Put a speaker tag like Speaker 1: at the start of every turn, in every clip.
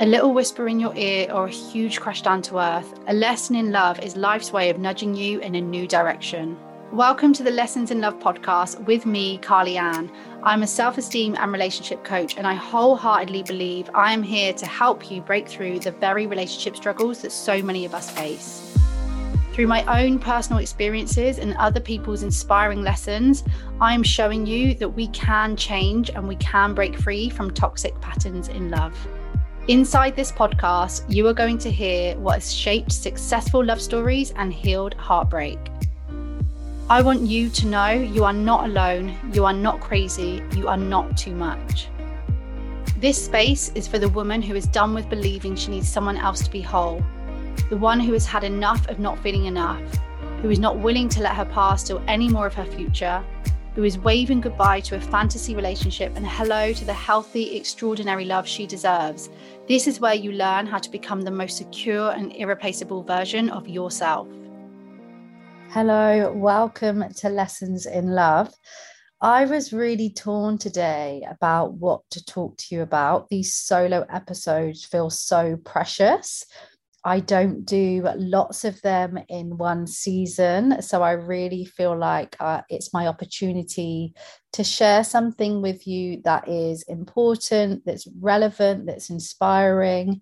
Speaker 1: A little whisper in your ear or a huge crash down to earth, a lesson in love is life's way of nudging you in a new direction. Welcome to the Lessons in Love podcast with me, Carly Ann. I'm a self esteem and relationship coach, and I wholeheartedly believe I am here to help you break through the very relationship struggles that so many of us face. Through my own personal experiences and other people's inspiring lessons, I am showing you that we can change and we can break free from toxic patterns in love. Inside this podcast, you are going to hear what has shaped successful love stories and healed heartbreak. I want you to know you are not alone, you are not crazy, you are not too much. This space is for the woman who is done with believing she needs someone else to be whole, the one who has had enough of not feeling enough, who is not willing to let her past steal any more of her future, who is waving goodbye to a fantasy relationship and hello to the healthy, extraordinary love she deserves. This is where you learn how to become the most secure and irreplaceable version of yourself. Hello, welcome to Lessons in Love. I was really torn today about what to talk to you about. These solo episodes feel so precious I don't do lots of them in one season. So I really feel like uh, it's my opportunity to share something with you that is important, that's relevant, that's inspiring.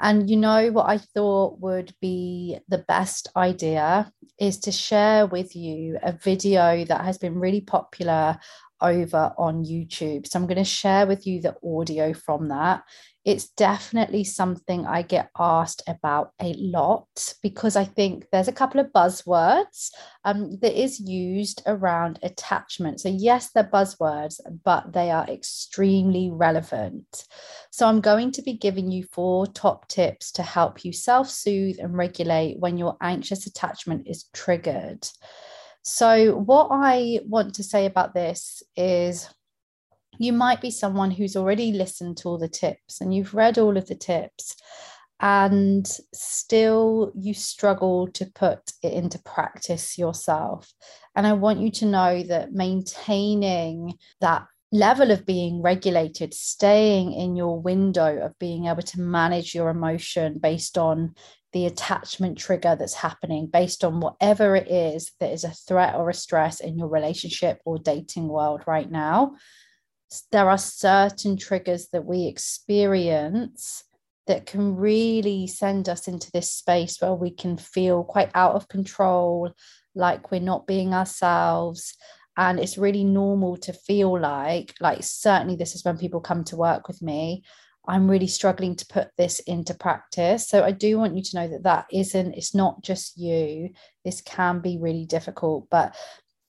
Speaker 1: And you know what I thought would be the best idea is to share with you a video that has been really popular over on YouTube. So I'm going to share with you the audio from that it's definitely something I get asked about a lot because I think there's a couple of buzzwords um, that is used around attachment. So, yes, they're buzzwords, but they are extremely relevant. So, I'm going to be giving you four top tips to help you self soothe and regulate when your anxious attachment is triggered. So, what I want to say about this is you might be someone who's already listened to all the tips and you've read all of the tips and still you struggle to put it into practice yourself. And I want you to know that maintaining that level of being regulated, staying in your window of being able to manage your emotion based on the attachment trigger that's happening, based on whatever it is that is a threat or a stress in your relationship or dating world right now there are certain triggers that we experience that can really send us into this space where we can feel quite out of control, like we're not being ourselves. And it's really normal to feel like, like, certainly, this is when people come to work with me. I'm really struggling to put this into practice. So I do want you to know that that isn't, it's not just you. This can be really difficult. But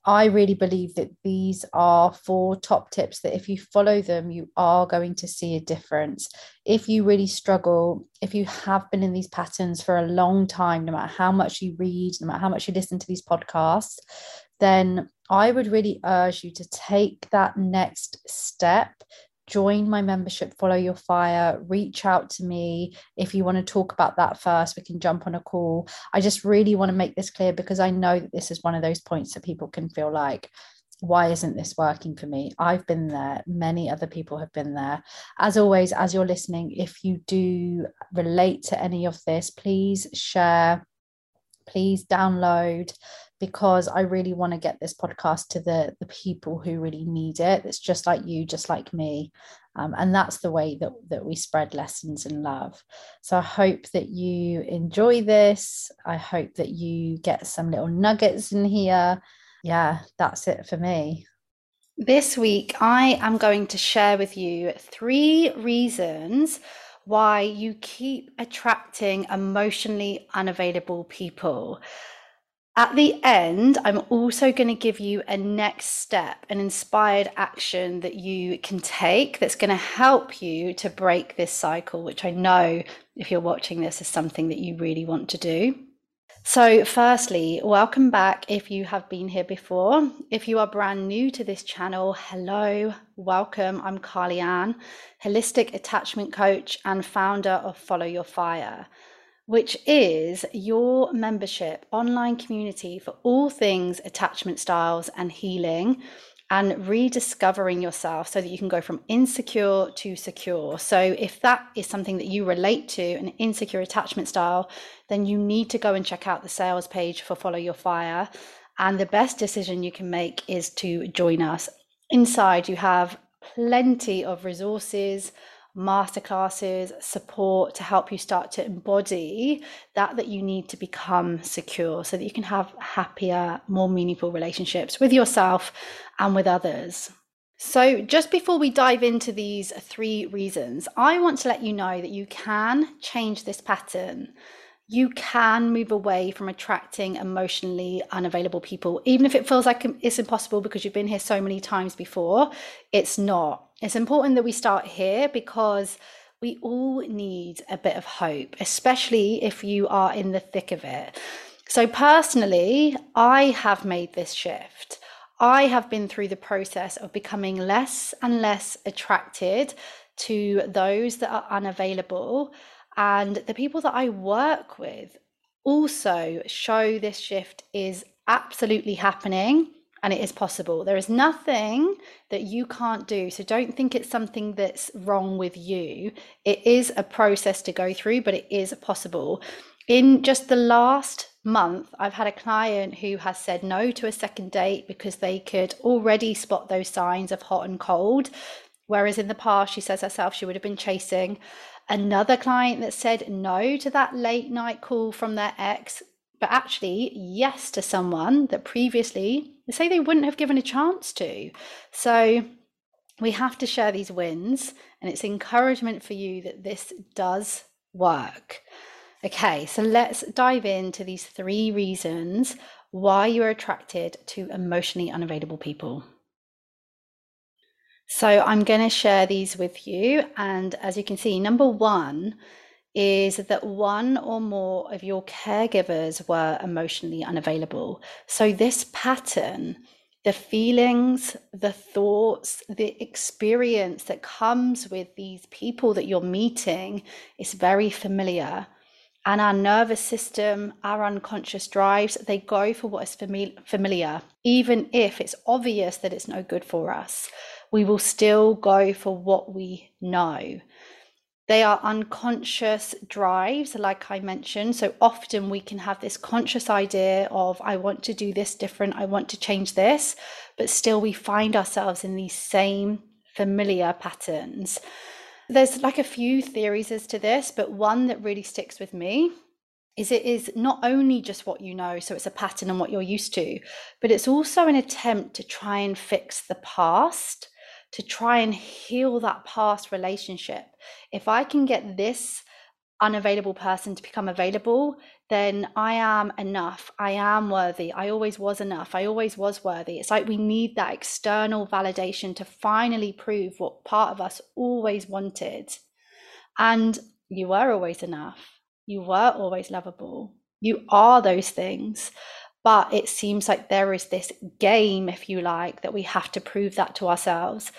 Speaker 1: I really believe that these are four top tips that if you follow them, you are going to see a difference. If you really struggle, if you have been in these patterns for a long time, no matter how much you read, no matter how much you listen to these podcasts, then I would really urge you to take that next step join my membership, follow your fire, reach out to me. If you want to talk about that first, we can jump on a call. I just really want to make this clear because I know that this is one of those points that people can feel like, why isn't this working for me? I've been there. Many other people have been there. As always, as you're listening, if you do relate to any of this, please share, please download because I really want to get this podcast to the the people who really need it. It's just like you, just like me. Um, and that's the way that, that we spread lessons and love. So I hope that you enjoy this. I hope that you get some little nuggets in here. Yeah, that's it for me. This week, I am going to share with you three reasons why you keep attracting emotionally unavailable people. At the end, I'm also going to give you a next step, an inspired action that you can take that's going to help you to break this cycle, which I know if you're watching this is something that you really want to do. So, firstly, welcome back if you have been here before. If you are brand new to this channel, hello, welcome. I'm Carly Ann, holistic attachment coach and founder of Follow Your Fire which is your membership online community for all things attachment styles and healing. And rediscovering yourself so that you can go from insecure to secure. So, if that is something that you relate to, an insecure attachment style, then you need to go and check out the sales page for Follow Your Fire. And the best decision you can make is to join us. Inside, you have plenty of resources masterclasses, support to help you start to embody that that you need to become secure so that you can have happier, more meaningful relationships with yourself and with others. So, just before we dive into these three reasons, I want to let you know that you can change this pattern. You can move away from attracting emotionally unavailable people, even if it feels like it's impossible because you've been here so many times before. It's not it's important that we start here because we all need a bit of hope, especially if you are in the thick of it. So, personally, I have made this shift. I have been through the process of becoming less and less attracted to those that are unavailable. And the people that I work with also show this shift is absolutely happening and it is possible. There is nothing that you can't do. So don't think it's something that's wrong with you. It is a process to go through, but it is possible. In just the last month, I've had a client who has said no to a second date because they could already spot those signs of hot and cold. Whereas in the past, she says herself she would have been chasing. Another client that said no to that late night call from their ex but actually yes to someone that previously they say they wouldn't have given a chance to. So we have to share these wins, and it's encouragement for you that this does work. Okay, so let's dive into these three reasons why you're attracted to emotionally unavailable people. So I'm going to share these with you. And as you can see, number one is that one or more of your caregivers were emotionally unavailable. So, this pattern, the feelings, the thoughts, the experience that comes with these people that you're meeting is very familiar. And our nervous system, our unconscious drives, they go for what is familiar, even if it's obvious that it's no good for us. We will still go for what we know. They are unconscious drives, like I mentioned. So often we can have this conscious idea of, I want to do this different, I want to change this, but still we find ourselves in these same familiar patterns. There's like a few theories as to this, but one that really sticks with me is it is not only just what you know, so it's a pattern and what you're used to, but it's also an attempt to try and fix the past to try and heal that past relationship. If I can get this unavailable person to become available, then I am enough. I am worthy. I always was enough. I always was worthy. It's like we need that external validation to finally prove what part of us always wanted. And you were always enough. You were always lovable. You are those things but it seems like there is this game if you like that we have to prove that to ourselves.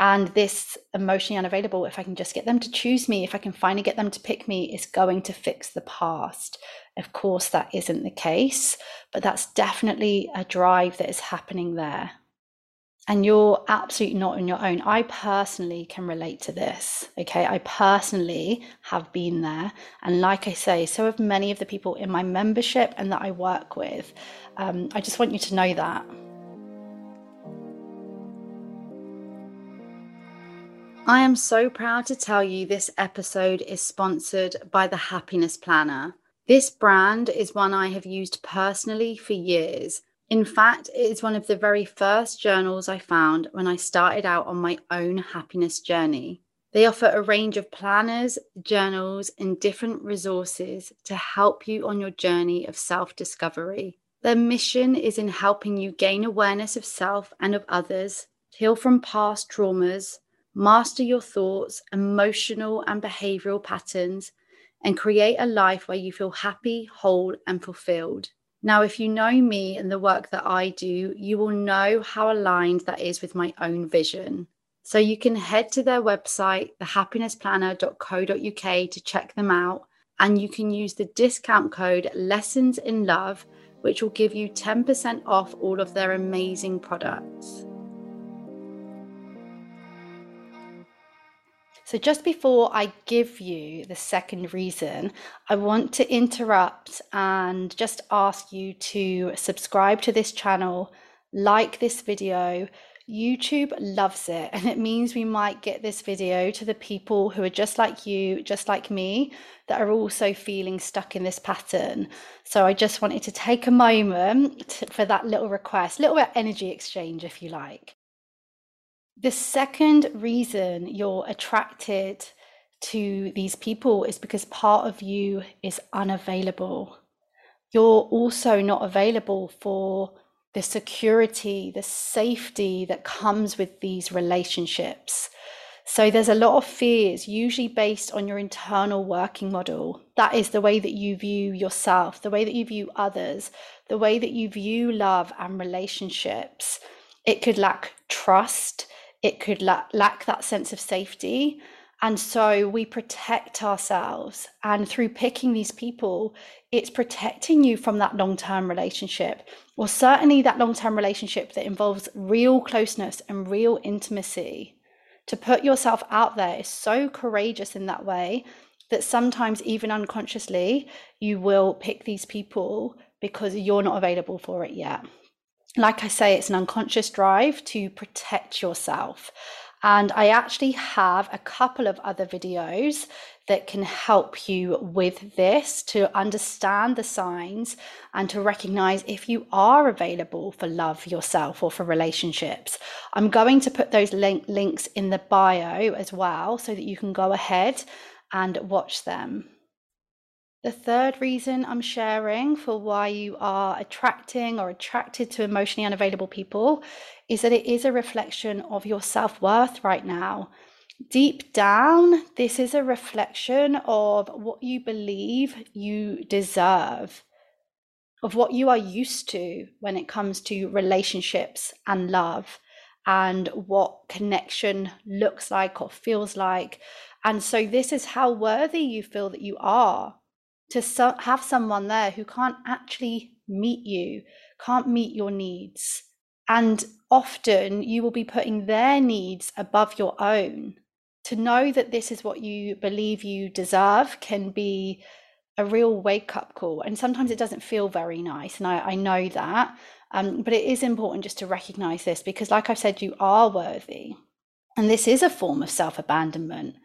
Speaker 1: And this emotionally unavailable if i can just get them to choose me if i can finally get them to pick me is going to fix the past. Of course that isn't the case but that's definitely a drive that is happening there and you're absolutely not on your own. I personally can relate to this. Okay. I personally have been there. And like I say, so have many of the people in my membership and that I work with. Um, I just want you to know that. I am so proud to tell you this episode is sponsored by the Happiness Planner. This brand is one I have used personally for years in fact, it is one of the very first journals I found when I started out on my own happiness journey. They offer a range of planners, journals, and different resources to help you on your journey of self discovery. Their mission is in helping you gain awareness of self and of others, heal from past traumas, master your thoughts, emotional and behavioral patterns, and create a life where you feel happy, whole, and fulfilled. Now, if you know me and the work that I do, you will know how aligned that is with my own vision. So you can head to their website, thehappinessplanner.co.uk, to check them out. And you can use the discount code Lessons in Love, which will give you 10% off all of their amazing products. So, just before I give you the second reason, I want to interrupt and just ask you to subscribe to this channel, like this video. YouTube loves it, and it means we might get this video to the people who are just like you, just like me, that are also feeling stuck in this pattern. So, I just wanted to take a moment for that little request, little bit energy exchange, if you like. The second reason you're attracted to these people is because part of you is unavailable. You're also not available for the security, the safety that comes with these relationships. So there's a lot of fears, usually based on your internal working model. That is the way that you view yourself, the way that you view others, the way that you view love and relationships. It could lack trust it could la- lack that sense of safety. And so we protect ourselves. And through picking these people, it's protecting you from that long term relationship, or certainly that long term relationship that involves real closeness and real intimacy. To put yourself out there is so courageous in that way that sometimes, even unconsciously, you will pick these people because you're not available for it yet like I say, it's an unconscious drive to protect yourself. And I actually have a couple of other videos that can help you with this to understand the signs and to recognize if you are available for love yourself or for relationships. I'm going to put those link- links in the bio as well so that you can go ahead and watch them. The third reason I'm sharing for why you are attracting or attracted to emotionally unavailable people is that it is a reflection of your self worth right now. Deep down, this is a reflection of what you believe you deserve, of what you are used to when it comes to relationships and love, and what connection looks like or feels like. And so, this is how worthy you feel that you are to so- have someone there who can't actually meet you, can't meet your needs. And often you will be putting their needs above your own. To know that this is what you believe you deserve can be a real wake up call. And sometimes it doesn't feel very nice. And I, I know that. Um, but it is important just to recognize this because, like I've said, you are worthy. And this is a form of self abandonment.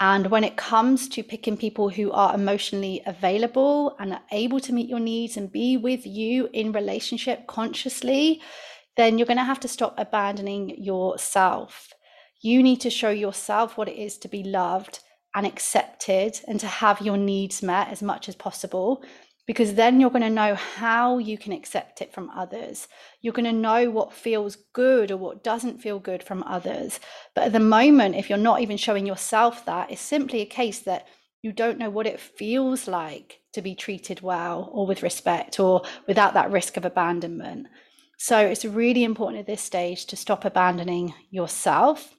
Speaker 1: And when it comes to picking people who are emotionally available and are able to meet your needs and be with you in relationship consciously, then you're going to have to stop abandoning yourself. You need to show yourself what it is to be loved and accepted and to have your needs met as much as possible because then you're going to know how you can accept it from others. You're going to know what feels good or what doesn't feel good from others. But at the moment, if you're not even showing yourself that, it's simply a case that you don't know what it feels like to be treated well or with respect or without that risk of abandonment. So it's really important at this stage to stop abandoning yourself.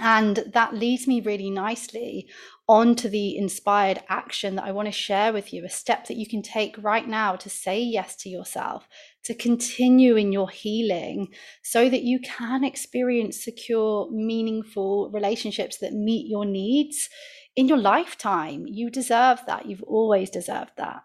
Speaker 1: And that leads me really nicely onto the inspired action that I want to share with you, a step that you can take right now to say yes to yourself, to continue in your healing so that you can experience secure, meaningful relationships that meet your needs in your lifetime. You deserve that. You've always deserved that.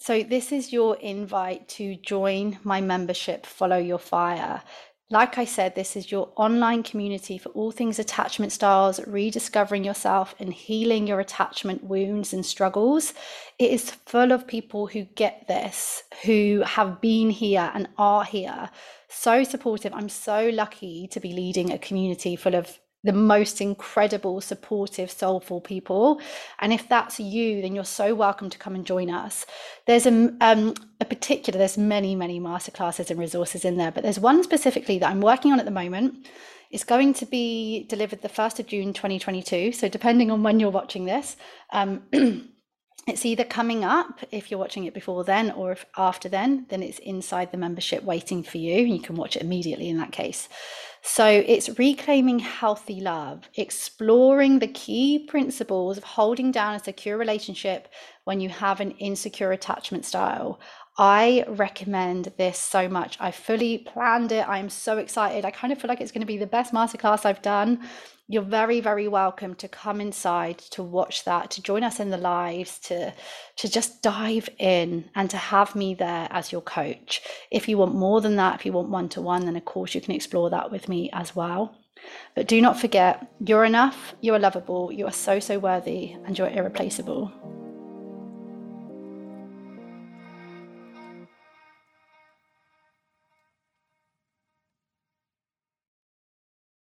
Speaker 1: So, this is your invite to join my membership, Follow Your Fire. Like I said, this is your online community for all things attachment styles, rediscovering yourself and healing your attachment wounds and struggles. It is full of people who get this, who have been here and are here. So supportive. I'm so lucky to be leading a community full of the most incredible, supportive, soulful people. And if that's you, then you're so welcome to come and join us. There's a, um, a particular, there's many, many masterclasses and resources in there, but there's one specifically that I'm working on at the moment. It's going to be delivered the 1st of June 2022. So, depending on when you're watching this, um, it's either coming up if you're watching it before then or if after then then it's inside the membership waiting for you you can watch it immediately in that case so it's reclaiming healthy love, exploring the key principles of holding down a secure relationship when you have an insecure attachment style. I recommend this so much. I fully planned it. I'm so excited. I kind of feel like it's going to be the best masterclass I've done. You're very very welcome to come inside to watch that to join us in the lives to to just dive in and to have me there as your coach. If you want more than that if you want one to one then of course you can explore that with me as well. But do not forget you're enough you're lovable you are so so worthy and you're irreplaceable